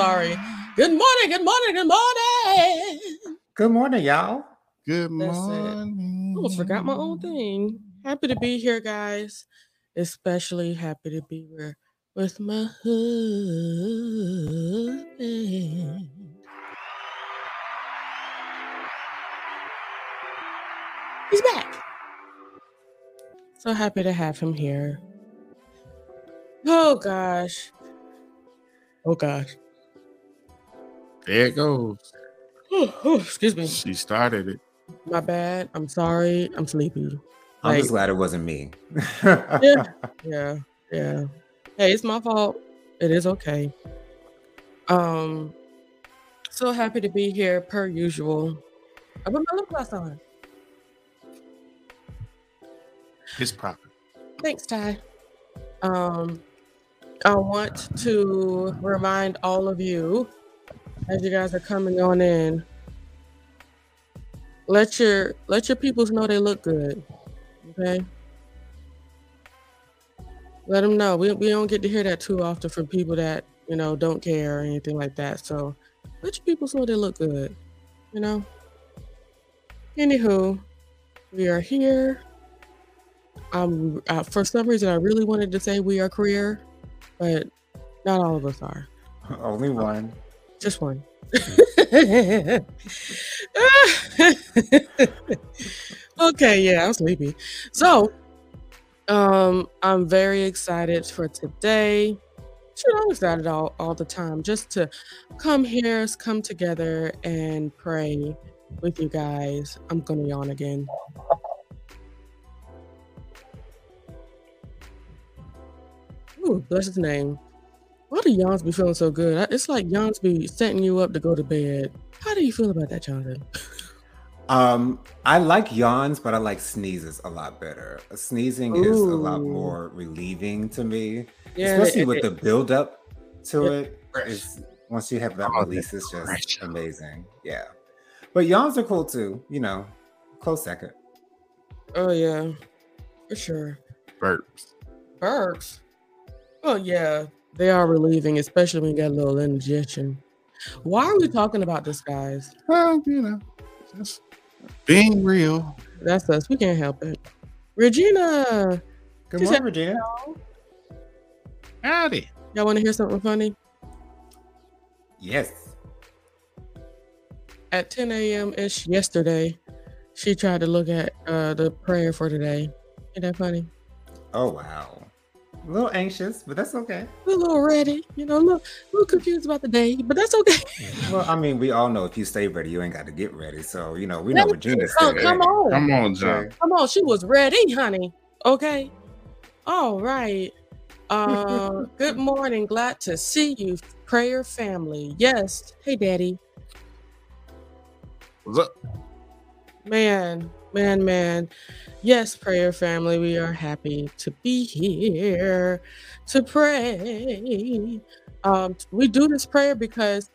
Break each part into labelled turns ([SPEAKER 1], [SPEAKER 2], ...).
[SPEAKER 1] Sorry. Good morning, good morning, good morning.
[SPEAKER 2] Good morning, y'all.
[SPEAKER 3] Good
[SPEAKER 1] That's it.
[SPEAKER 3] morning.
[SPEAKER 1] Almost forgot my own thing. Happy to be here, guys. Especially happy to be here with my husband. He's back. So happy to have him here. Oh gosh. Oh gosh.
[SPEAKER 3] There it goes.
[SPEAKER 1] Excuse me.
[SPEAKER 3] She started it.
[SPEAKER 1] My bad. I'm sorry. I'm sleepy.
[SPEAKER 2] I'm
[SPEAKER 1] Like-
[SPEAKER 2] just glad it wasn't me.
[SPEAKER 1] Yeah. Yeah, yeah. Hey, it's my fault. It is okay. Um, so happy to be here per usual. I put my lip gloss on.
[SPEAKER 3] It's proper.
[SPEAKER 1] Thanks, Ty. Um, I want to remind all of you as you guys are coming on in. Let your let your peoples know they look good. Okay. Let them know. We, we don't get to hear that too often from people that you know don't care or anything like that. So let your people know they look good. You know. Anywho, we are here. Um, uh, for some reason, I really wanted to say we are queer, but not all of us are.
[SPEAKER 2] Only one.
[SPEAKER 1] Just one. okay, yeah, I'm sleepy. So, um, I'm very excited for today. Shoot, I'm excited all, all the time just to come here, come together and pray with you guys. I'm gonna yawn again. Ooh, bless his name. Why do yawns be feeling so good? It's like yawns be setting you up to go to bed. How do you feel about that, Jonathan?
[SPEAKER 2] Um, I like yawns, but I like sneezes a lot better. Sneezing is a lot more relieving to me,
[SPEAKER 1] Yeah,
[SPEAKER 2] especially
[SPEAKER 1] it-
[SPEAKER 2] with
[SPEAKER 1] it-
[SPEAKER 2] the build up to
[SPEAKER 1] Yeah.
[SPEAKER 2] it. It's once you have that
[SPEAKER 3] Oh,
[SPEAKER 2] release, it's just
[SPEAKER 3] pressure.
[SPEAKER 2] amazing. Yeah, but yawns are cool too. You know, close second.
[SPEAKER 1] Oh yeah, for sure.
[SPEAKER 3] Burps.
[SPEAKER 1] Burps. Oh yeah, they are relieving, especially when you got a little indigestion. Why are we talking about this, guys?
[SPEAKER 3] Well, you know, just being real.
[SPEAKER 1] That's us. We can't help it. Regina,
[SPEAKER 2] Good morning, Regina.
[SPEAKER 3] Howdy.
[SPEAKER 1] y'all want to hear something funny?
[SPEAKER 2] Yes.
[SPEAKER 1] At 10 a.m. ish yesterday, she tried to look at uh, the prayer for today. Ain't that funny?
[SPEAKER 2] Oh wow. A little anxious, but that's okay.
[SPEAKER 1] a little ready, you know, a little, a little confused about the day, but that's okay.
[SPEAKER 2] Well, I mean, we all know if you stay ready, you ain't got to get ready. So you know, we know Regina
[SPEAKER 1] Oh,
[SPEAKER 2] stayed
[SPEAKER 1] come on.
[SPEAKER 3] Come on, John.
[SPEAKER 1] Come on, she was ready, honey. Okay. All right. Uh good morning. Glad to see you, prayer family. Yes. Hey daddy.
[SPEAKER 3] What's up?
[SPEAKER 1] Man, man, man. Yes, prayer family, we are happy to be here to pray. Um, we do this prayer because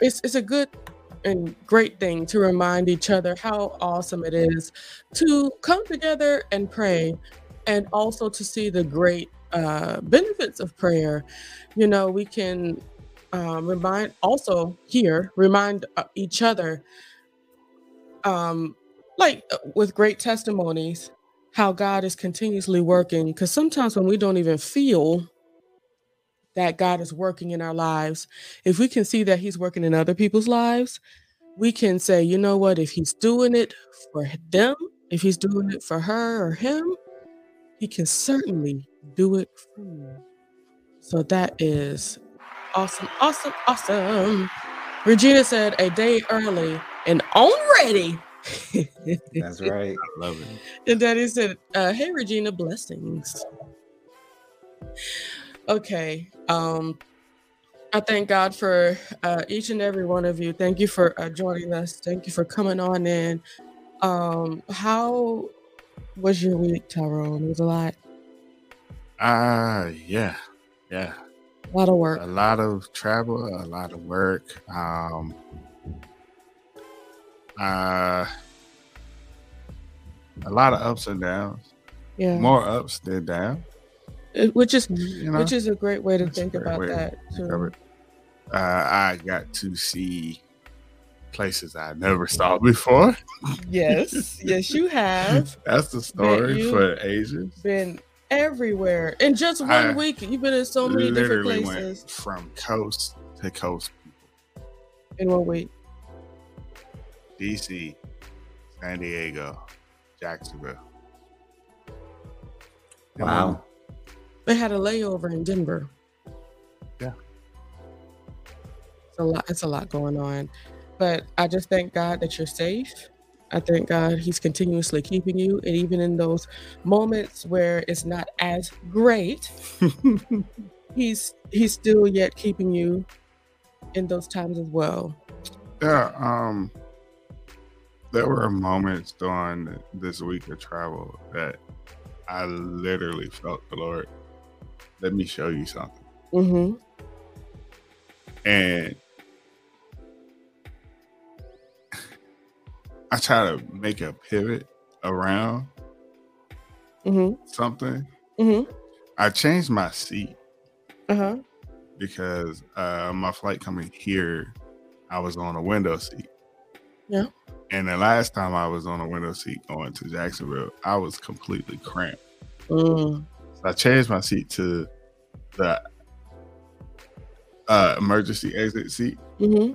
[SPEAKER 1] it's it's a good and great thing to remind each other how awesome it is to come together and pray and also to see the great uh, benefits of prayer. You know, we can um, remind also here remind uh, each other um like uh, with great testimonies how god is continuously working because sometimes when we don't even feel that god is working in our lives if we can see that he's working in other people's lives we can say you know what? If he's doing it for them if he's doing it for her or him he can certainly do it for me. So that is awesome awesome awesome. Regina said a day early and on ready
[SPEAKER 2] That's right.
[SPEAKER 3] Love it.
[SPEAKER 1] and Daddy said, uh, "Hey Regina, blessings." Okay. Um, I thank God for uh, each and every one of you. Thank you for uh, joining us. Thank you for coming on in. Um, how was your week, Tyrone? It was a lot,
[SPEAKER 3] Ah, yeah, yeah.
[SPEAKER 1] a lot of work.
[SPEAKER 3] A lot of travel, a lot of work. Um, uh, a lot of ups and downs.
[SPEAKER 1] Yeah.
[SPEAKER 3] More ups than downs.
[SPEAKER 1] Which is you know, which is a great way to think about that too.
[SPEAKER 3] Uh, I got to see places I never saw before.
[SPEAKER 1] Yes, yes, you have.
[SPEAKER 3] That's the story for Asians.
[SPEAKER 1] Been everywhere in just one I week. You've been in so many different places.
[SPEAKER 3] from coast to coast.
[SPEAKER 1] In one week.
[SPEAKER 3] DC, San Diego, Jacksonville.
[SPEAKER 2] Wow.
[SPEAKER 1] They had a layover in Denver.
[SPEAKER 3] Yeah.
[SPEAKER 1] It's a lot. It's a lot going on, but I just thank God that you're safe. I thank God He's continuously keeping you, and even in those moments where it's not as great, He's He's still yet keeping you in those times as well.
[SPEAKER 3] Yeah. Um. There were moments during this week of travel that I literally felt the Lord. Let me show you something.
[SPEAKER 1] Mm-hmm.
[SPEAKER 3] And I try to make a pivot around
[SPEAKER 1] mm-hmm.
[SPEAKER 3] something.
[SPEAKER 1] Mm-hmm.
[SPEAKER 3] I changed my seat
[SPEAKER 1] uh-huh.
[SPEAKER 3] because uh, my flight coming here, I was on a window seat.
[SPEAKER 1] Yeah.
[SPEAKER 3] And the last time I was on a window seat going to Jacksonville, I was completely cramped.
[SPEAKER 1] Mm.
[SPEAKER 3] So I changed my seat to the uh, emergency exit seat.
[SPEAKER 1] Mm-hmm.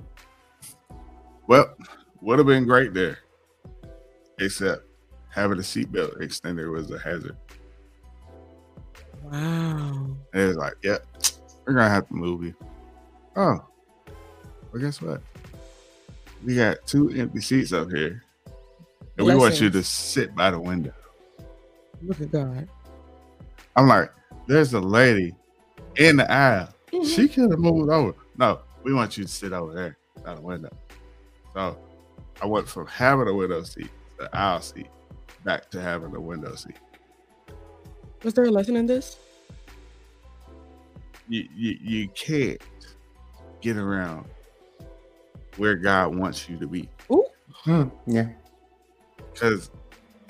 [SPEAKER 3] Well, would have been great there, except having a seatbelt extender was a hazard.
[SPEAKER 1] Wow.
[SPEAKER 3] And it was like, yep, yeah, we're gonna have to move you. Oh, well, guess what? We got two empty seats up here, and we want you to sit by the window.
[SPEAKER 1] Look at God.
[SPEAKER 3] I'm like, there's a lady in the aisle.
[SPEAKER 1] Mm-hmm.
[SPEAKER 3] She could have moved over. No, we want you to sit over there by the window. So I went from having a window seat to aisle seat back to having a window seat.
[SPEAKER 1] Was there a lesson in this?
[SPEAKER 3] You, you, you can't get around where God wants you to be.
[SPEAKER 1] Ooh.
[SPEAKER 2] Hmm, yeah.
[SPEAKER 3] Because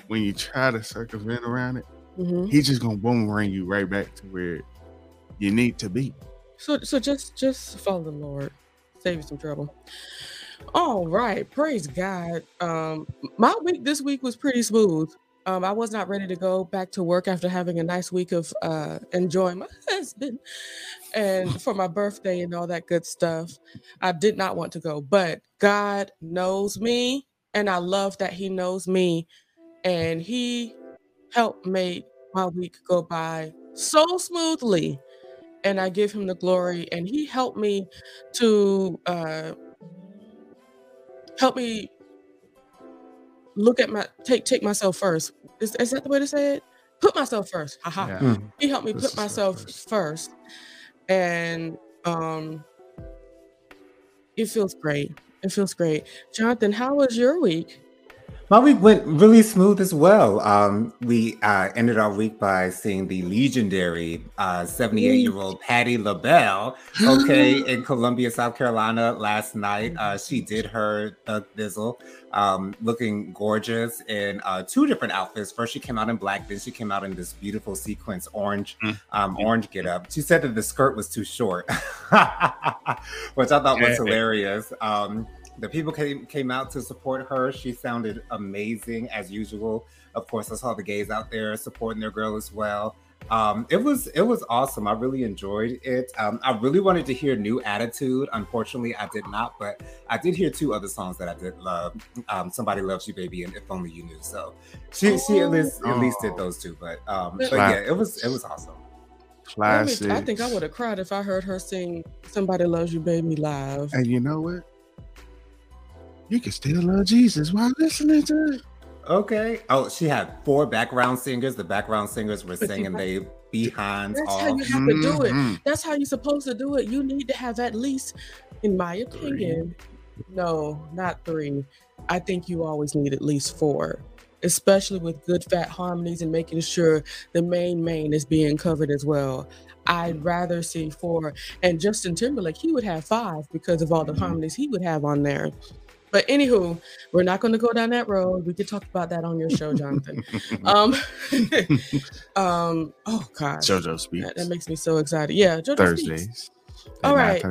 [SPEAKER 3] when you try to circumvent around it,
[SPEAKER 1] mm-hmm.
[SPEAKER 3] he's just gonna boomerang you right back to where you need to be.
[SPEAKER 1] So so just just follow the Lord. Save you some trouble. All right, praise God. Um, my week this week was pretty smooth. Um, I was not ready to go back to work after having a nice week of uh, enjoying my husband and for my birthday and all that good stuff. I did not want to go, but God knows me, and I love that He knows me, and He helped make my week go by so smoothly. And I give Him the glory, and He helped me to. Uh, help me look at my take take myself first. Is, is that the way to say it? Put myself first. Haha. Yeah. Mm. He helped me put myself first. first. And um it feels great. It feels great. Jonathan, how was your week?
[SPEAKER 2] My week went really smooth as well. Um, we uh, ended our week by seeing the legendary 78 uh, year old Patti LaBelle, okay, in Columbia, South Carolina last night. Uh, she did her Thug Thizzle, um, looking gorgeous in uh, two different outfits. First, she came out in black, then she came out in this beautiful sequence orange, mm. um, orange get up. She said that the skirt was too short, which I thought was hilarious. Um, the people came came out to support her. She sounded amazing as usual. Of course, I saw the gays out there supporting their girl as well. Um, it was it was awesome. I really enjoyed it. Um, I really wanted to hear New Attitude. Unfortunately, I did not, but I did hear two other songs that I did love. Um, Somebody Loves You, Baby, and If Only You Knew. So she she at least at least did those two. But um, but yeah, it was it was awesome.
[SPEAKER 3] Classic.
[SPEAKER 1] I think I would have cried if I heard her sing "Somebody Loves You, Baby" live.
[SPEAKER 3] And you know what? You can still love Jesus while listening to it.
[SPEAKER 2] Okay. Oh, she had four background singers. The background singers were singing they behinds
[SPEAKER 1] That's
[SPEAKER 2] off.
[SPEAKER 1] how you have to do it. Mm-hmm. That's how you're supposed to do it. You need to have at least, in my opinion, three. no, not three. I think you always need at least four, especially with good fat harmonies and making sure the main main is being covered as well. I'd rather see four. And Justin Timberlake, he would have five because of all the mm-hmm. harmonies he would have on there. But anywho, we're not going to go down that road. We could talk about that on your show, Jonathan. um, um, oh God,
[SPEAKER 3] JoJo speaks.
[SPEAKER 1] That, that, makes me so excited. Yeah, JoJo
[SPEAKER 3] Thursdays.
[SPEAKER 1] Speaks. All right.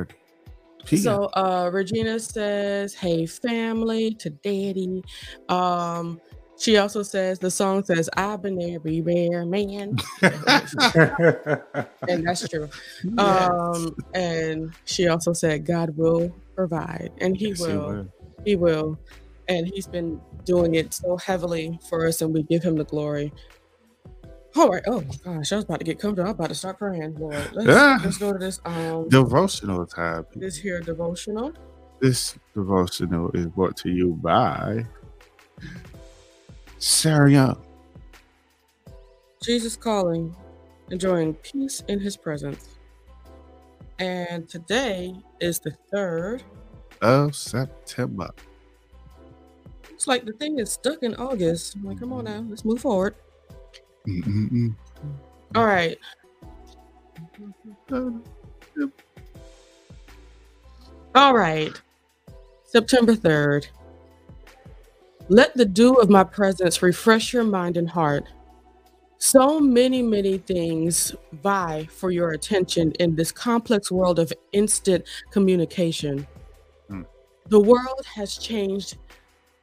[SPEAKER 1] So uh, Regina says, "Hey family, to Daddy." Um, she also says the song says, "I've been everywhere, man," and that's true. Yes. Um, and she also said, "God will provide, and He yes, will. He will. He will." And He's been doing it so heavily for us, and we give Him the glory. All right. Oh gosh, I was about to get comfortable. I'm about to start praying. Lord, let's, yeah. let's go to this um
[SPEAKER 3] devotional time.
[SPEAKER 1] This here devotional.
[SPEAKER 3] This devotional is brought to you by Sarah Young.
[SPEAKER 1] Jesus calling, enjoying peace in his presence. And today is the third
[SPEAKER 3] of September.
[SPEAKER 1] It's like the thing is stuck in August. I'm like, come on now, let's move forward. Mm-mm-mm. All right. All right. September 3rd. Let the dew of my presence refresh your mind and heart. So many, many things vie for your attention in this complex world of instant communication. The world has changed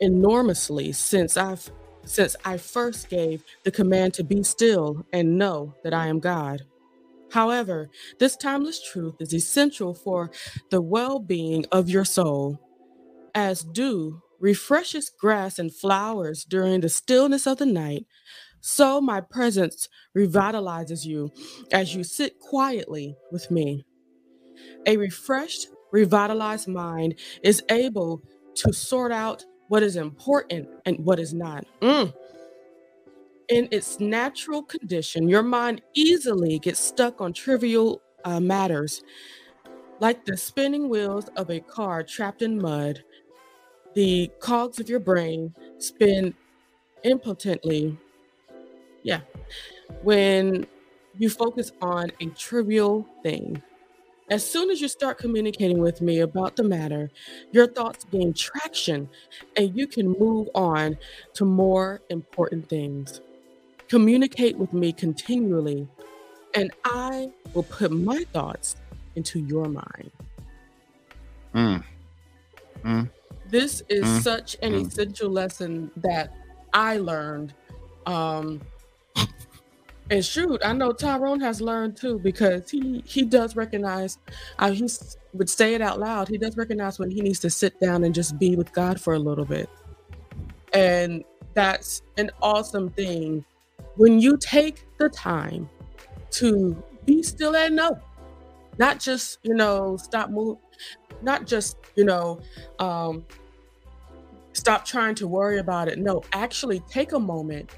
[SPEAKER 1] enormously since I've since I first gave the command to be still and know that I am God. However, this timeless truth is essential for the well-being of your soul. As dew refreshes grass and flowers during the stillness of the night, so my presence revitalizes you as you sit quietly with me. A refreshed, revitalized mind is able to sort out what is important and what is not. Mm. In its natural condition, your mind easily gets stuck on trivial uh, matters, like the spinning wheels of a car trapped in mud the cogs of your brain spin impotently. Yeah. When you focus on a trivial thing. As soon as you start communicating with me about the matter, your thoughts gain traction and you can move on to more important things. Communicate with me continually, and I will put my thoughts into your mind. Mm. Mm. This is mm. such an mm. essential lesson that I learned. Um, and shoot, I know Tyrone has learned too because he he does recognize. Uh, he would say it out loud. He does recognize when he needs to sit down and just be with God for a little bit, and that's an awesome thing when you take the time to be still and know, not just you know stop move, not just you know um, stop trying to worry about it. No, actually take a moment,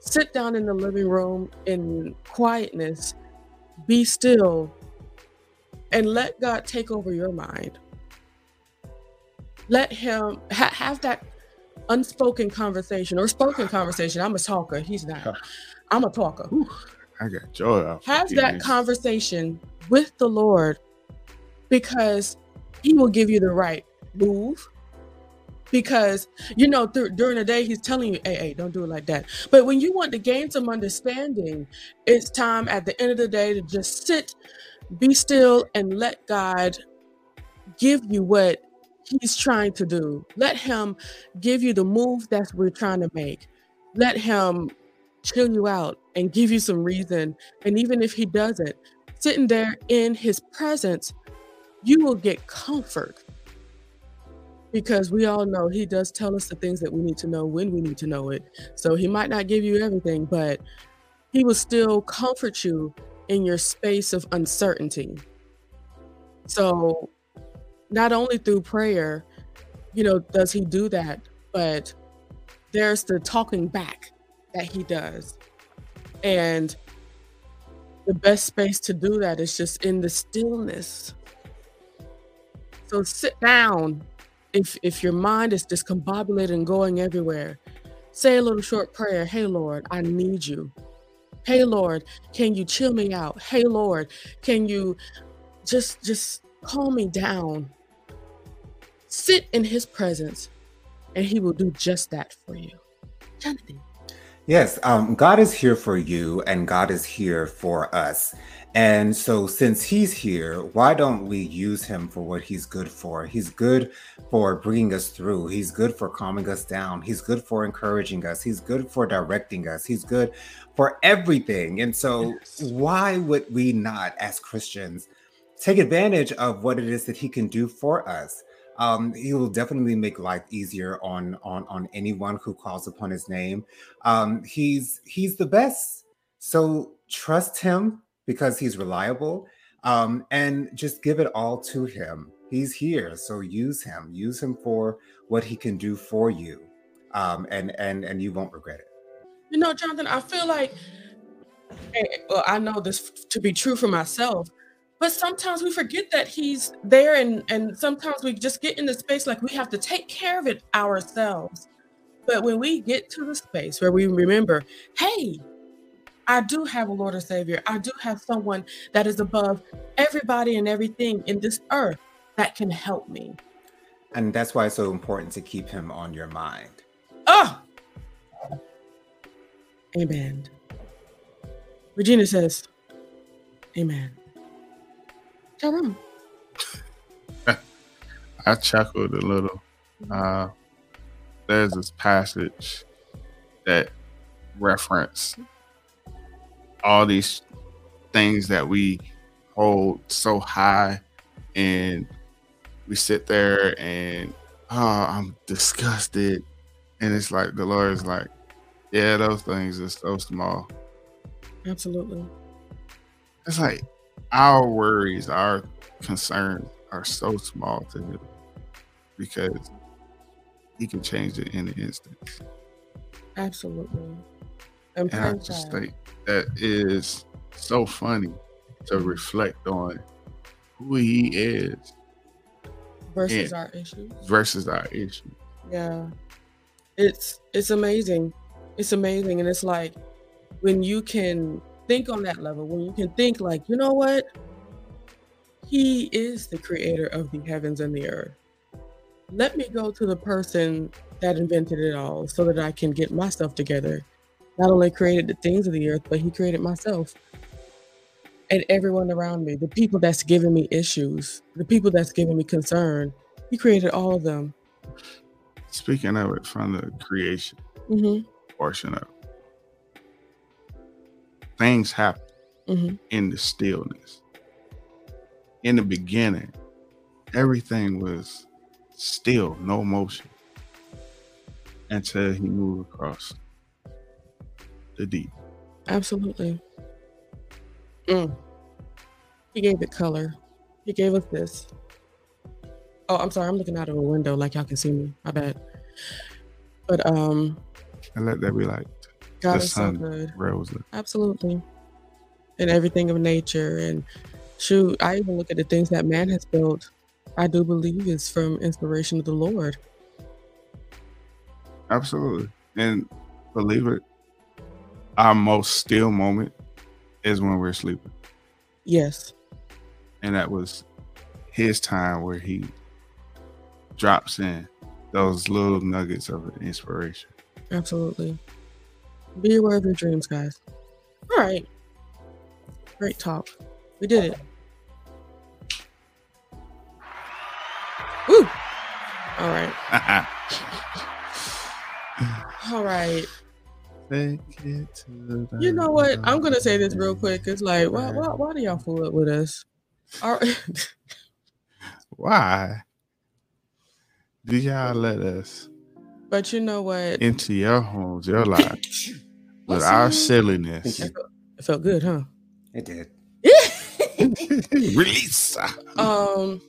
[SPEAKER 1] sit down in the living room in quietness, be still, and let God take over your mind. Let Him ha- have that unspoken conversation or spoken conversation. I'm a talker. He's not. I'm a talker.
[SPEAKER 3] I got joy.
[SPEAKER 1] Have that conversation with the Lord because He will give you the right move because you know th- during the day he's telling you hey, hey don't do it like that. But when you want to gain some understanding it's time at the end of the day to just sit be still and let god give you what he's trying to do. Let him give you the move that we're trying to make. Let him chill you out and give you some reason. And even if he doesn't sitting there in his presence you will get comfort because we all know he does tell us the things that we need to know when we need to know it. So he might not give you everything, but he will still comfort you in your space of uncertainty. So not only through prayer, you know, does he do that, but there's the talking back that he does. And the best space to do that is just in the stillness. So sit down if if your mind is discombobulated and going everywhere, say a little short prayer. Hey Lord, I need you. Hey Lord, can you chill me out? Hey Lord, can you just just calm me down? Sit in his presence and He will do just that for you. Jonathan.
[SPEAKER 2] Yes, um, God is here for you, and God is here for us. And so, since He's here, why don't we use Him for what He's good for? He's good for bringing us through, He's good for calming us down, He's good for encouraging us, He's good for directing us, He's good for everything. And so,
[SPEAKER 1] Yes.
[SPEAKER 2] why would we not, as Christians, take advantage of what it is that He can do for us? Um, he will definitely make life easier on on on anyone who calls upon His name. Um, he's He's the best. So trust Him because He's reliable, um, and just give it all to Him. He's here, so use Him. Use Him for what He can do for you, um, and and and you won't regret it.
[SPEAKER 1] You know, Jonathan, I feel like, well, I know this to be true for myself, but sometimes we forget that he's there, and and sometimes we just get in the space like we have to take care of it ourselves. But when we get to the space where we remember, hey, I do have a Lord and Savior. I do have someone that is above everybody and everything in this earth that can help me.
[SPEAKER 2] And that's why it's so important to keep Him on your mind.
[SPEAKER 1] Oh, amen. Regina says, Amen.
[SPEAKER 3] I chuckled a little. Uh, there's this passage that reference all these things that we hold so high, and we sit there and oh, I'm disgusted, and it's like the Lord is like, yeah, those things are so small.
[SPEAKER 1] Absolutely.
[SPEAKER 3] It's like our worries, our concerns are so small to him because he can change it in an instant.
[SPEAKER 1] Absolutely. And
[SPEAKER 3] And I just think that is so funny to reflect on who he is
[SPEAKER 1] versus our issues.
[SPEAKER 3] versus our issues.
[SPEAKER 1] Yeah. It's it's amazing. It's amazing. And it's like when you can think on that level, when you can think like, you know what? He is the creator of the heavens and the earth. Let me go to the person that invented it all so that I can get myself together. Not only created the things of the earth, but he created myself and everyone around me, the people that's giving me issues, the people that's giving me concern. He created all of them.
[SPEAKER 3] Speaking of it from the creation
[SPEAKER 1] hmm
[SPEAKER 3] portion of it, things happen
[SPEAKER 1] hmm
[SPEAKER 3] in the stillness. In the beginning, everything was still, no motion until he moved across the deep.
[SPEAKER 1] Absolutely. Mm. He gave it color. He gave us this. Oh, I'm sorry. I'm looking out of a window like y'all can see me. My bad. But um,
[SPEAKER 3] And let that be like
[SPEAKER 1] God
[SPEAKER 3] the
[SPEAKER 1] is so
[SPEAKER 3] sun
[SPEAKER 1] good.
[SPEAKER 3] rose.
[SPEAKER 1] Absolutely. And everything of nature. And shoot, I even look at the things that man has built. I do believe is from inspiration of the Lord.
[SPEAKER 3] Absolutely. And believe it, our most still moment is when we're sleeping.
[SPEAKER 1] Yes.
[SPEAKER 3] And that was his time where he drops in those little nuggets of inspiration.
[SPEAKER 1] Absolutely. Be aware of your dreams, guys. All right. Great talk. We did it. Woo! All right. All right.
[SPEAKER 3] Take it to the
[SPEAKER 1] You know what? I'm gonna say this real quick. It's like, why, why, why do y'all fool up with us? All right.
[SPEAKER 3] Why do y'all let us
[SPEAKER 1] but you know what?
[SPEAKER 3] into your homes, your lives, with
[SPEAKER 1] What's
[SPEAKER 3] our
[SPEAKER 1] your-
[SPEAKER 3] silliness?
[SPEAKER 1] It felt good, huh?
[SPEAKER 2] It did.
[SPEAKER 3] Release.
[SPEAKER 1] um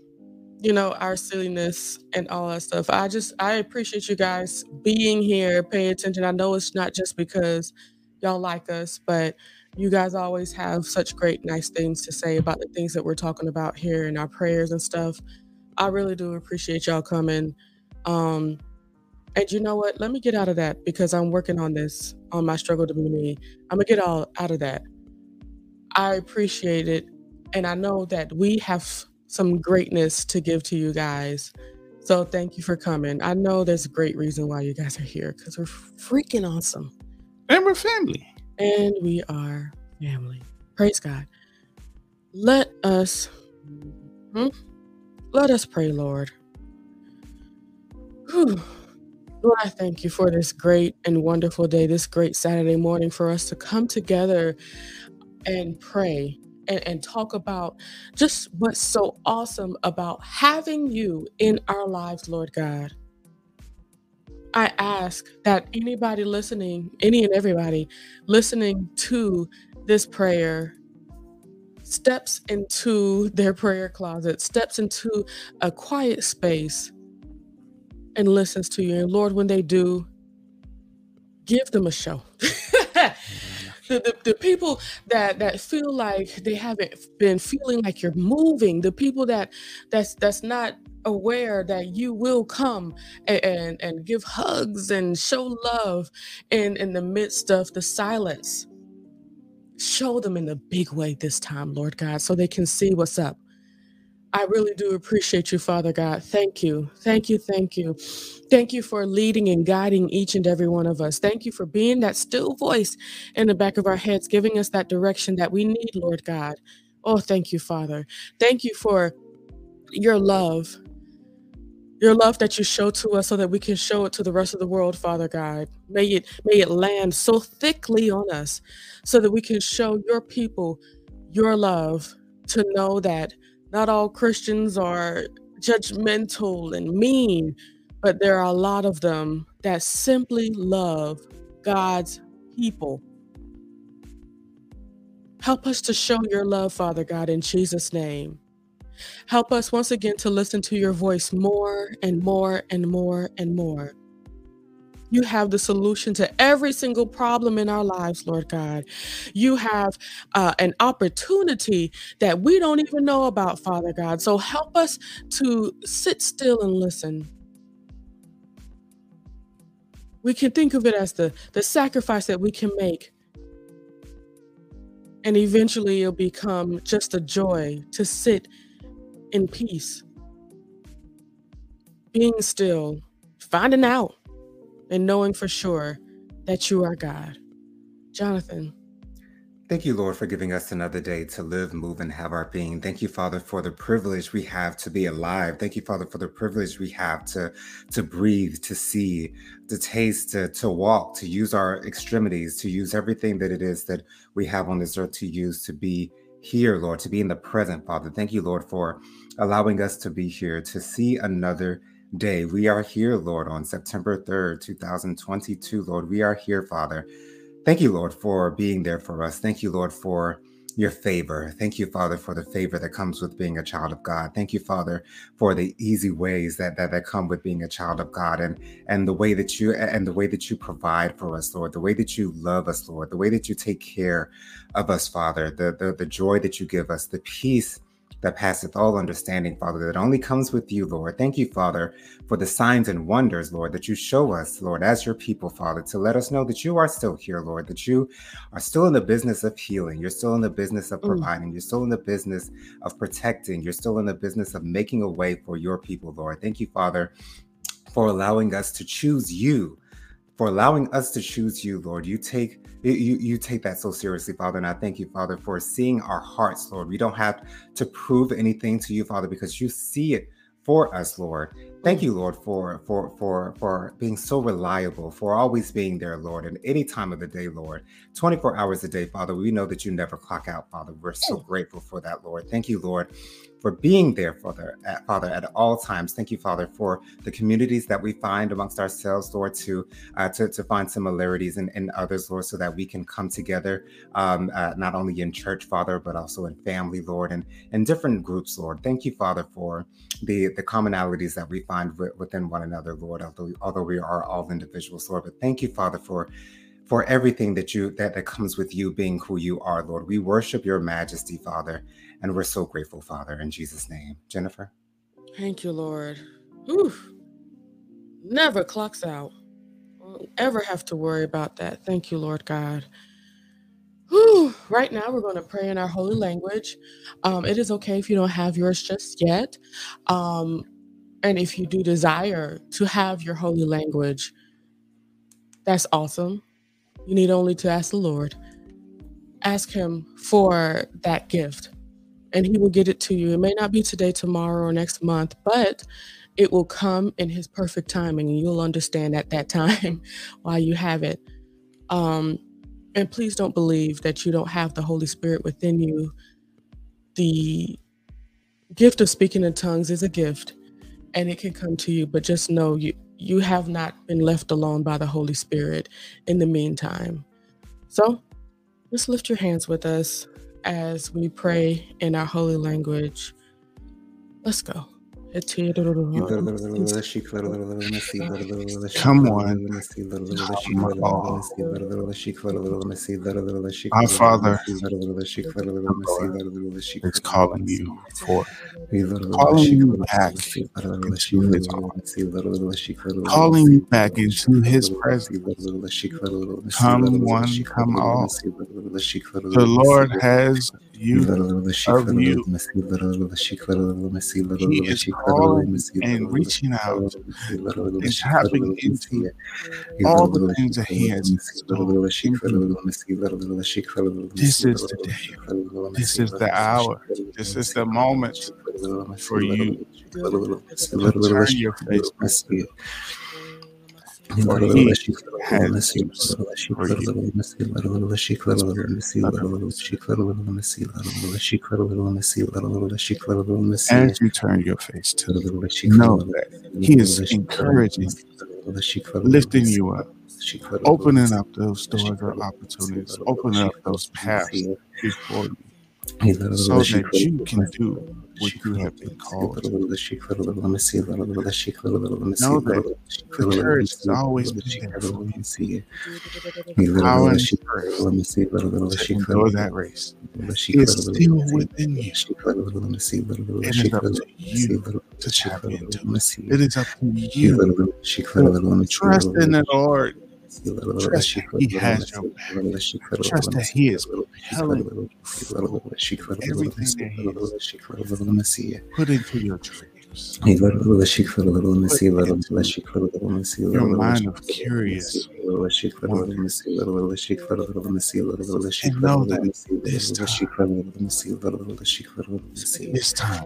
[SPEAKER 1] you know our silliness and all that stuff i just i appreciate you guys being here paying attention i know it's not just because y'all like us but you guys always have such great nice things to say about the things that we're talking about here in our prayers and stuff i really do appreciate y'all coming um and you know what let me get out of that because i'm working on this on my struggle to be me i'm gonna get all out of that i appreciate it and I know that we have some greatness to give to you guys. So thank you for coming. I know there's a great reason why you guys are here because we're freaking awesome.
[SPEAKER 3] And we're family.
[SPEAKER 1] And we are family. Praise God. Let us hmm? let us pray, Lord. Whew. Lord, I thank you for this great and wonderful day, this great Saturday morning for us to come together and pray and, and talk about just what's so awesome about having you in our lives, Lord God. I ask that anybody listening, any and everybody listening to this prayer, steps into their prayer closet, steps into a quiet space, and listens to you. And Lord, when they do, give them a show. the, the, the people that that feel like they haven't been feeling like you're moving the people that that's that's not aware that you will come and, and, and give hugs and show love in in the midst of the silence show them in a big way this time lord god so they can see what's up I really do appreciate you, Father God. Thank you. Thank you. Thank you. Thank you for leading and guiding each and every one of us. Thank you for being that still voice in the back of our heads, giving us that direction that we need, Lord God. Oh, thank you, Father. Thank you for your love, your love that you show to us so that we can show it to the rest of the world, Father God. May it may it land so thickly on us so that we can show your people your love to know that not all Christians are judgmental and mean, but there are a lot of them that simply love God's people. Help us to show your love, Father God, in Jesus' name. Help us once again to listen to your voice more and more and more and more. You have the solution to every single problem in our lives, Lord God. You have uh, an opportunity that we don't even know about, Father God. So help us to sit still and listen. We can think of it as the, the sacrifice that we can make. And eventually it'll become just a joy to sit in peace, being still, finding out and knowing for sure that you are God. Jonathan.
[SPEAKER 2] Thank you, Lord, for giving us another day to live, move, and have our being. Thank you, Father, for the privilege we have to be alive. Thank you, Father, for the privilege we have to, to breathe, to see, to taste, to, to walk, to use our extremities, to use everything that it is that we have on this earth to use to be here, Lord, to be in the present, Father. Thank you, Lord, for allowing us to be here, to see another day. We are here, Lord, on September 3rd, 2022. Lord, we are here, Father. Thank you, Lord, for being there for us. Thank you, Lord, for your favor. Thank you, Father, for the favor that comes with being a child of God. Thank you, Father, for the easy ways that, that that come with being a child of God and and the way that you and the way that you provide for us, Lord, the way that you love us, Lord, the way that you take care of us, Father, the the, the joy that you give us, the peace that passeth all understanding, Father, that only comes with you, Lord. Thank you, Father, for the signs and wonders, Lord, that you show us, Lord, as your people, Father, to let us know that you are still here, Lord, that you are still in the business of healing. You're still in the business of mm. providing. Mm. You're still in the business of protecting. You're still in the business of making a way for your people, Lord. Thank you, Father, for allowing us to choose you for allowing us to choose you, Lord. You take you you take that so seriously, Father, and I thank you, Father, for seeing our hearts, Lord. We don't have to prove anything to you, Father, because you see it for us, Lord. Thank you, Lord, for for for for being so reliable, for always being there, Lord, at any time of the day, Lord. 24 hours a day, Father. We know that you never clock out, Father. We're so grateful for that, Lord. Thank you, Lord, for being there, Father, at, Father, at all times. Thank you, Father, for the communities that we find amongst ourselves, Lord, to uh, to, to find similarities in, in others, Lord, so that we can come together, um, uh, not only in church, Father, but also in family, Lord, and in different groups, Lord. Thank you, Father, for the the commonalities that we within one another, Lord. Although although we are all individuals, Lord, but thank you, Father, for for everything that you that, that comes with you being who you are, Lord. We worship your majesty, Father. And we're so grateful, Father, in Jesus' name. Jennifer?
[SPEAKER 1] Thank you, Lord. Whew. Never clocks out. Won't ever have to worry about that. Thank you, Lord God. Whew. Right now, we're going to pray in our holy language. Um, it is okay if you don't have yours just yet. Um, And if you do desire to have your holy language, that's awesome. You need only to ask the Lord. Ask Him for that gift, and He will get it to you. It may not be today, tomorrow, or next month, but it will come in His perfect timing, and you'll understand at that time why you have it. Um, and please don't believe that you don't have the Holy Spirit within you. The gift of speaking in tongues is a gift and it can come to you, but just know you you have not been left alone by the Holy Spirit in the meantime. So just lift your hands with us as we pray in our holy language. Let's go.
[SPEAKER 4] Come on. Our Father is calling you for calling you back calling you back into his presence. Come one, come all. The Lord has you of you. He is and reaching out and tapping into all the things that He has This is the day. This is the hour. This is the moment for you to turn your face As you turn your face to know that he is encouraging, lifting you up, opening up those doors or opportunities, opening up those paths before you so that you can do what you have been called. Know that the courage has always been there for you. Power and courage to endure that race is still within you. It is up to you to tap into. It is up to you to trust in the Lord Trust He has your back. Trust that He is propelling everything that He is put into your dreams. Your mind of curious. And know that this time, this time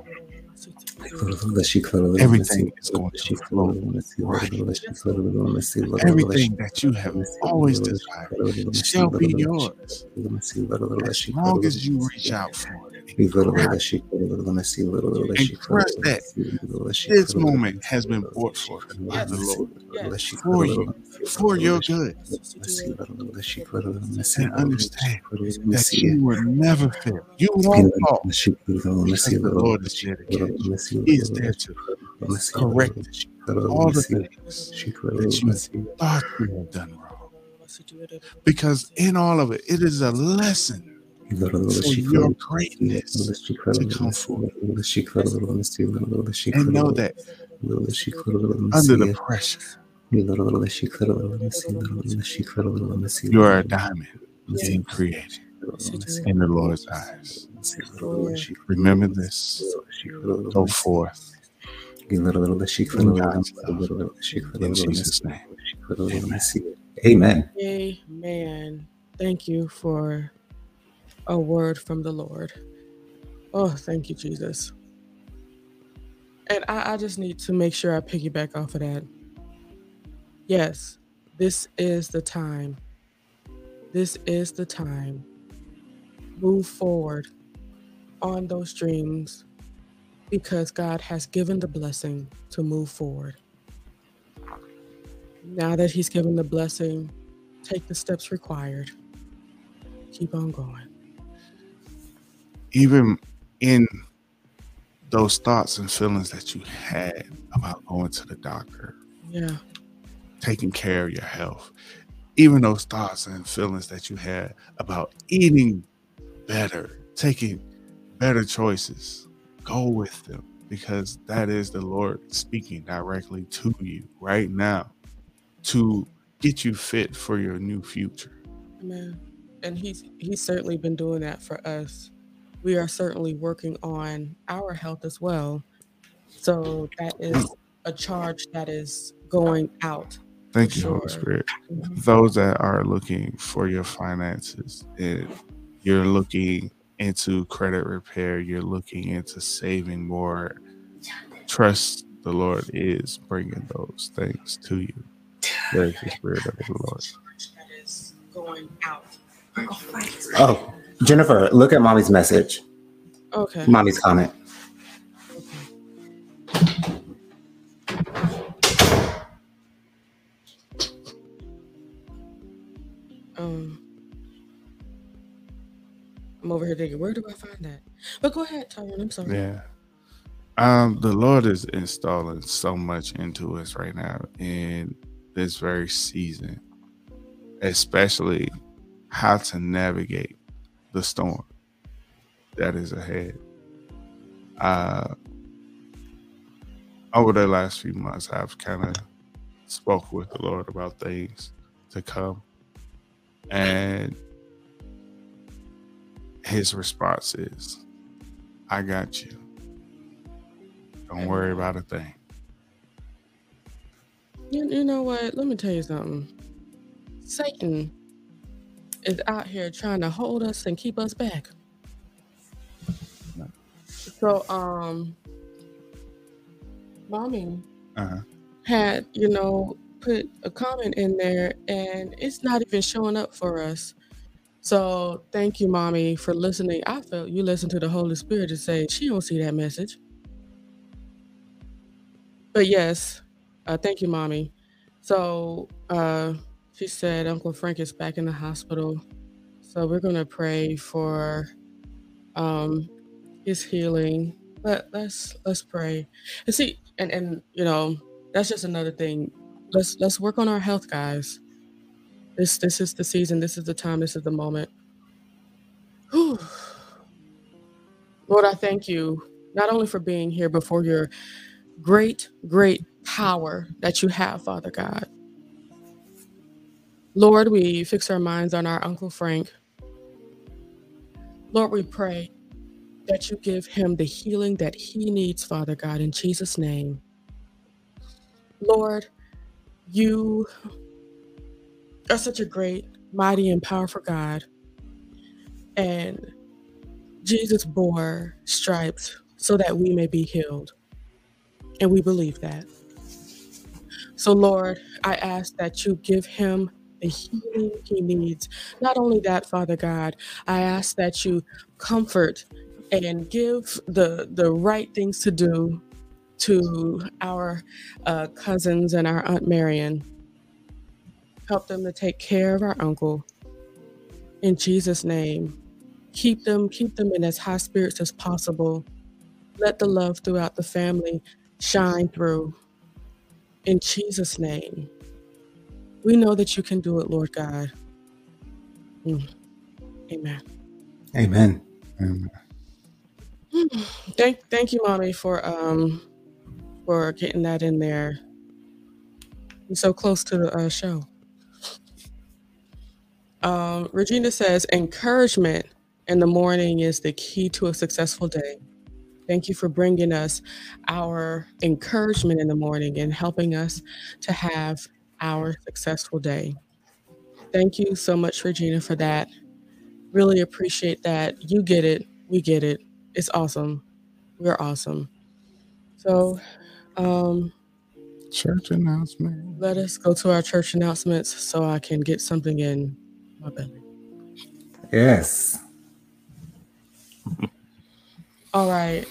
[SPEAKER 4] Everything is going to flow right. Everything that you have always desired shall be yours as long as you reach out for it. And trust that this moment has been brought forth by the Lord for you, for your good. And understand that you will never fail. You won't fall because the Lord is there to catch you. He is there to correct all the things that you thought you had done wrong. Because in all of it, it is a lesson for your greatness to come forth. And know that under the pressure, you are a diamond being created in the Lord's eyes. Remember this. Go forth. In Jesus' name.
[SPEAKER 2] Amen.
[SPEAKER 1] Amen. Thank you for a word from the Lord. Oh, thank you, Jesus. And I, I just need to make sure I piggyback off of that. Yes, this is the time. This is the time. Move forward on those dreams because God has given the blessing to move forward. Now that He's given the blessing, take the steps required. Keep on going
[SPEAKER 4] even in those thoughts and feelings that you had about going to the doctor,
[SPEAKER 1] yeah,
[SPEAKER 4] taking care of your health, even those thoughts and feelings that you had about eating better, taking better choices, go with them because that is the Lord speaking directly to you right now to get you fit for your new future.
[SPEAKER 1] Amen. And he's he's certainly been doing that for us we are certainly working on our health as well. So that is mm. a charge that is going out.
[SPEAKER 3] Thank you, sure. Holy Spirit. Mm-hmm. Those that are looking for your finances, and you're looking into credit repair, you're looking into saving more. Trust the Lord is bringing those things to you. There's the Spirit of the Lord. That is
[SPEAKER 2] going out. Oh, Jennifer, look at mommy's message.
[SPEAKER 1] Okay.
[SPEAKER 2] Mommy's comment.
[SPEAKER 1] Over here thinking, where do I find that? But go ahead, Tyrone. I'm sorry.
[SPEAKER 3] Yeah. Um, the Lord is installing so much into us right now in this very season, especially how to navigate the storm that is ahead. Uh, over the last few months, I've kind of spoke with the Lord about things to come, and His response is, "I got you. Don't worry about a thing."
[SPEAKER 1] You, you know what? Let me tell you something. Satan is out here trying to hold us and keep us back. So, um, mommy uh-huh. had, you know, put a comment in there and it's not even showing up for us. So thank you, mommy, for listening. I felt you listened to the Holy Spirit to say she don't see that message. But yes, uh, thank you, mommy. So uh, she said Uncle Frank is back in the hospital. So we're gonna pray for um, his healing. Let let's let's pray and see. And and you know that's just another thing. Let's let's work on our health, guys. This this is the season. This is the time. This is the moment. Whew. Lord, I thank you not only for being here, but for your great, great power that you have, Father God. Lord, we fix our minds on our Uncle Frank. Lord, we pray that you give him the healing that he needs, Father God, in Jesus' name. Lord, you are such a great, mighty, and powerful God. And Jesus bore stripes so that we may be healed. And we believe that. So, Lord, I ask that you give him the healing he needs. Not only that, Father God, I ask that you comfort and give the the right things to do to our uh, cousins and our aunt Marion. Help them to take care of our uncle. In Jesus' name, keep them keep them in as high spirits as possible. Let the love throughout the family shine through. In Jesus' name. We know that you can do it, Lord God. Mm. Amen.
[SPEAKER 2] Amen.
[SPEAKER 3] Amen.
[SPEAKER 1] Thank, thank you, mommy, for um for getting that in there. You're so close to the uh, show. Um, Regina says encouragement in the morning is the key to a successful day. Thank you for bringing us our encouragement in the morning and helping us to have our successful day. Thank you so much, Regina, for that. Really appreciate that. You get it. We get it. It's awesome. We're awesome. So, um,
[SPEAKER 3] church announcement.
[SPEAKER 1] Let us go to our church announcements so I can get something in my belly.
[SPEAKER 2] Yes.
[SPEAKER 1] All right.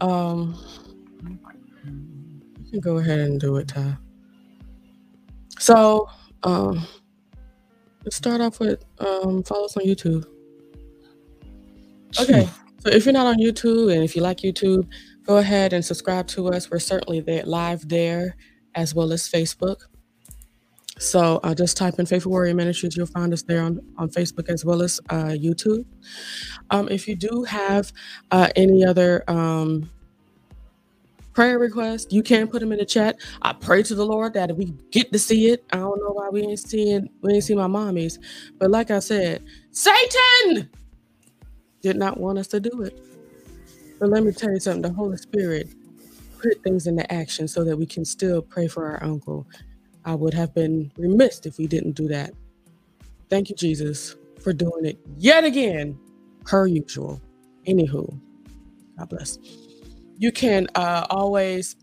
[SPEAKER 1] Um, you can go ahead and do it, Ty. So, um, let's start off with um, follow us on YouTube. Okay, so if you're not on YouTube and if you like YouTube, go ahead and subscribe to us. We're certainly there live there as well as Facebook. So uh, just type in Faithful Warrior Ministries. You'll find us there on, on Facebook as well as uh, YouTube. Um, if you do have uh, any other um, prayer request, you can put them in the chat. I pray to the Lord that we get to see it. I don't know why we ain't seeing we ain't see my mommies, but like I said, Satan did not want us to do it. But let me tell you something: the Holy Spirit put things into action so that we can still pray for our uncle. I would have been remiss if we didn't do that. Thank you, Jesus, for doing it yet again, per usual. Anywho, God bless. You can uh, always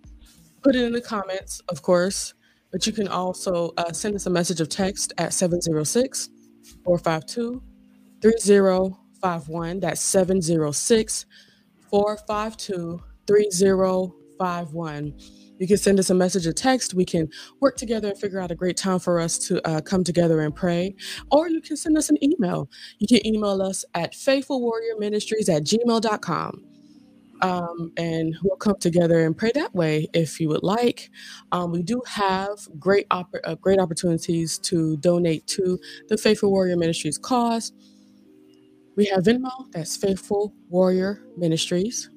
[SPEAKER 1] put it in the comments, of course, but you can also uh, send us a message of text at 706 452 3051. That's 706 452 3051. You can send us a message or text. We can work together and figure out a great time for us to uh, come together and pray. Or you can send us an email. You can email us at faithfulwarriorministries at gmail.com. Um, and we'll come together and pray that way if you would like. Um, we do have great opp- uh, great opportunities to donate to the Faithful Warrior Ministries cause. We have Venmo, that's Faithful Warrior Ministries.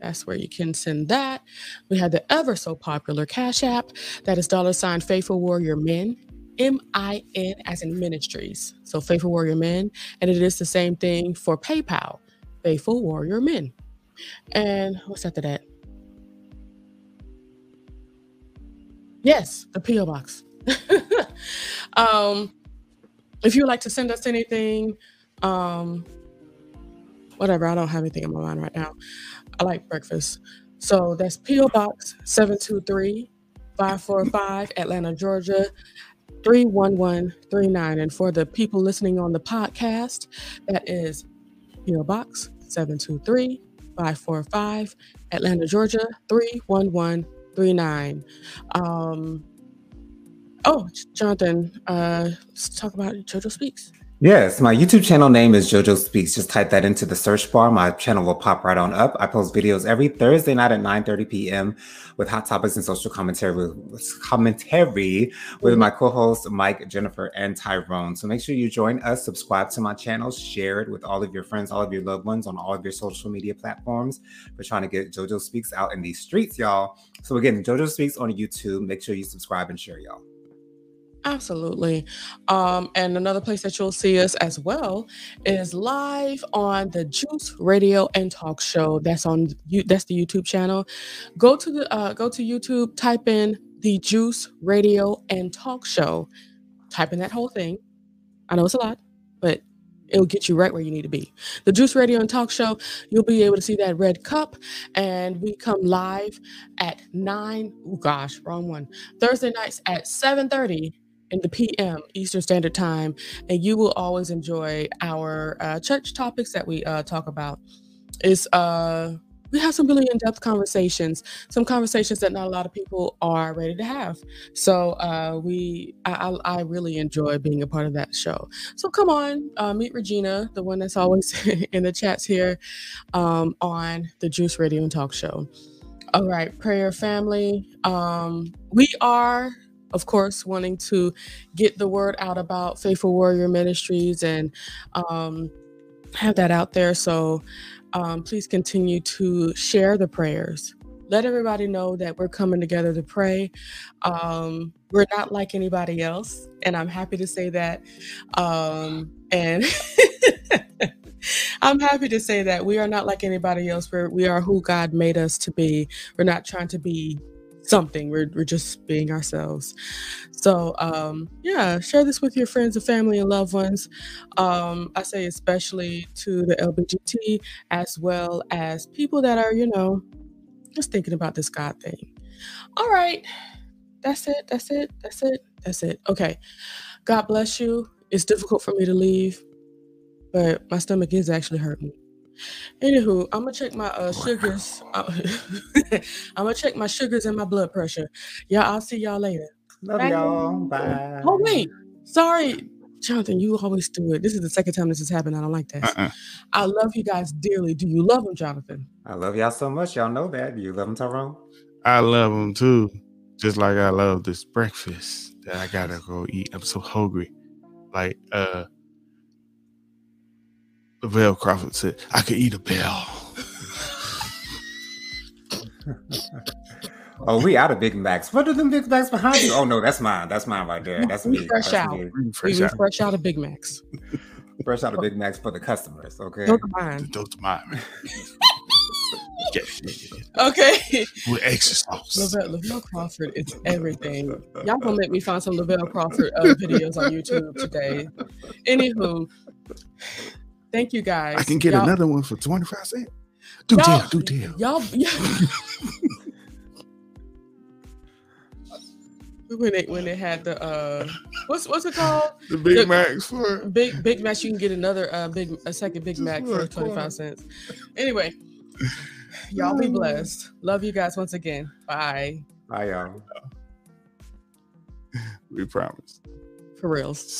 [SPEAKER 1] That's where you can send that. We have the ever so popular Cash App, that is dollar sign Faithful Warrior Men, M I N as in ministries. So Faithful Warrior Men. And it is the same thing for PayPal, Faithful Warrior Men. And what's after that? Yes, the P.O. Box. um, if you would like to send us anything, um, whatever, I don't have anything in my mind right now. I like breakfast. So that's P.O. Box 723 545 Atlanta, Georgia 31139. And for the people listening on the podcast, that is P.O. Box 723 545 Atlanta, Georgia 31139. Um, oh, Jonathan, uh, let's talk about JoJo Speaks.
[SPEAKER 2] Yes, my YouTube channel name is JoJo Speaks. Just type that into the search bar. My channel will pop right on up. I post videos every Thursday night at 9:30 p.m. with hot topics and social commentary with commentary with my co-hosts Mike, Jennifer, and Tyrone. So make sure you join us, subscribe to my channel, share it with all of your friends, all of your loved ones on all of your social media platforms. We're trying to get JoJo Speaks out in these streets, y'all. So again, JoJo Speaks on YouTube. Make sure you subscribe and share, y'all.
[SPEAKER 1] Absolutely. Um, and another place that you'll see us as well is live on the Juice Radio and Talk Show. That's on you. That's the YouTube channel. Go to the uh, go to YouTube. Type in the Juice Radio and Talk Show. Type in that whole thing. I know it's a lot, but it'll get you right where you need to be. The Juice Radio and Talk Show. You'll be able to see that red cup, and we come live at nine. Oh gosh, wrong one. Thursday nights at seven thirty in the PM Eastern Standard Time, and you will always enjoy our uh, church topics that we uh, talk about. Is uh, we have some really in-depth conversations, some conversations that not a lot of people are ready to have. So uh, we, I, I, I really enjoy being a part of that show. So come on, uh, meet Regina, the one that's always in the chats here um, on the Juice Radio and Talk Show. All right, prayer family. Um, we are of course, wanting to get the word out about Faithful Warrior Ministries and um, have that out there. So um, please continue to share the prayers. Let everybody know that we're coming together to pray. Um, we're not like anybody else, and I'm happy to say that. Um, and I'm happy to say that we are not like anybody else. We're, we are who God made us to be. We're not trying to be something. We're, we're just being ourselves. So, um, yeah, share this with your friends and family and loved ones. Um, I say, especially to the LBGT, as well as people that are, you know, just thinking about this God thing. All right. That's it. That's it. That's it. That's it. Okay. God bless you. It's difficult for me to leave, but my stomach is actually hurting. Anywho, I'm gonna check my uh, sugars. I'm gonna check my sugars and my blood pressure. Yeah, I'll see y'all later.
[SPEAKER 2] Love Bye. y'all. Bye.
[SPEAKER 1] Oh wait, sorry, Jonathan. You always do it. This is the second time this has happened. I don't like that. Uh-uh. I love you guys dearly. Do you love them, Jonathan?
[SPEAKER 2] I love y'all so much. Y'all know that. Do you love them, Tyrone?
[SPEAKER 3] I love them too. Just like I love this breakfast that I gotta go eat. I'm so hungry. Like uh Lavell Crawford said, I could eat a bell.
[SPEAKER 2] oh, we out of Big Macs. What are them Big Macs behind you? Oh no, that's mine. That's mine right there. That's me.
[SPEAKER 1] Fresh
[SPEAKER 2] that's
[SPEAKER 1] out. Me. Fresh, out. fresh out of Big Macs.
[SPEAKER 2] fresh out of Big Macs for the customers. Okay.
[SPEAKER 1] Those are mine.
[SPEAKER 3] Those are mine. Yeah, yeah, yeah.
[SPEAKER 1] Okay.
[SPEAKER 3] With extra sauce.
[SPEAKER 1] Lavell, Lavell Crawford is everything. Y'all gonna make me find some Lavell Crawford uh, videos on YouTube today. Anywho, thank you guys.
[SPEAKER 3] I can get
[SPEAKER 1] Y'all-
[SPEAKER 3] another one for 25 cents. Do
[SPEAKER 1] Y'all-
[SPEAKER 3] tell, do tell.
[SPEAKER 1] Y'all, yeah. when they when they had the uh, what's what's it called?
[SPEAKER 3] The Big
[SPEAKER 1] the-
[SPEAKER 3] Macs for
[SPEAKER 1] Big Big Mac. You can get another uh, big a second Big
[SPEAKER 3] Just
[SPEAKER 1] Mac
[SPEAKER 3] for
[SPEAKER 1] for
[SPEAKER 3] a
[SPEAKER 1] twenty
[SPEAKER 3] quarter.
[SPEAKER 1] five cents. Anyway, y'all be blessed. Love you guys once again. Bye.
[SPEAKER 2] Bye, y'all.
[SPEAKER 3] we promise.
[SPEAKER 1] For reals.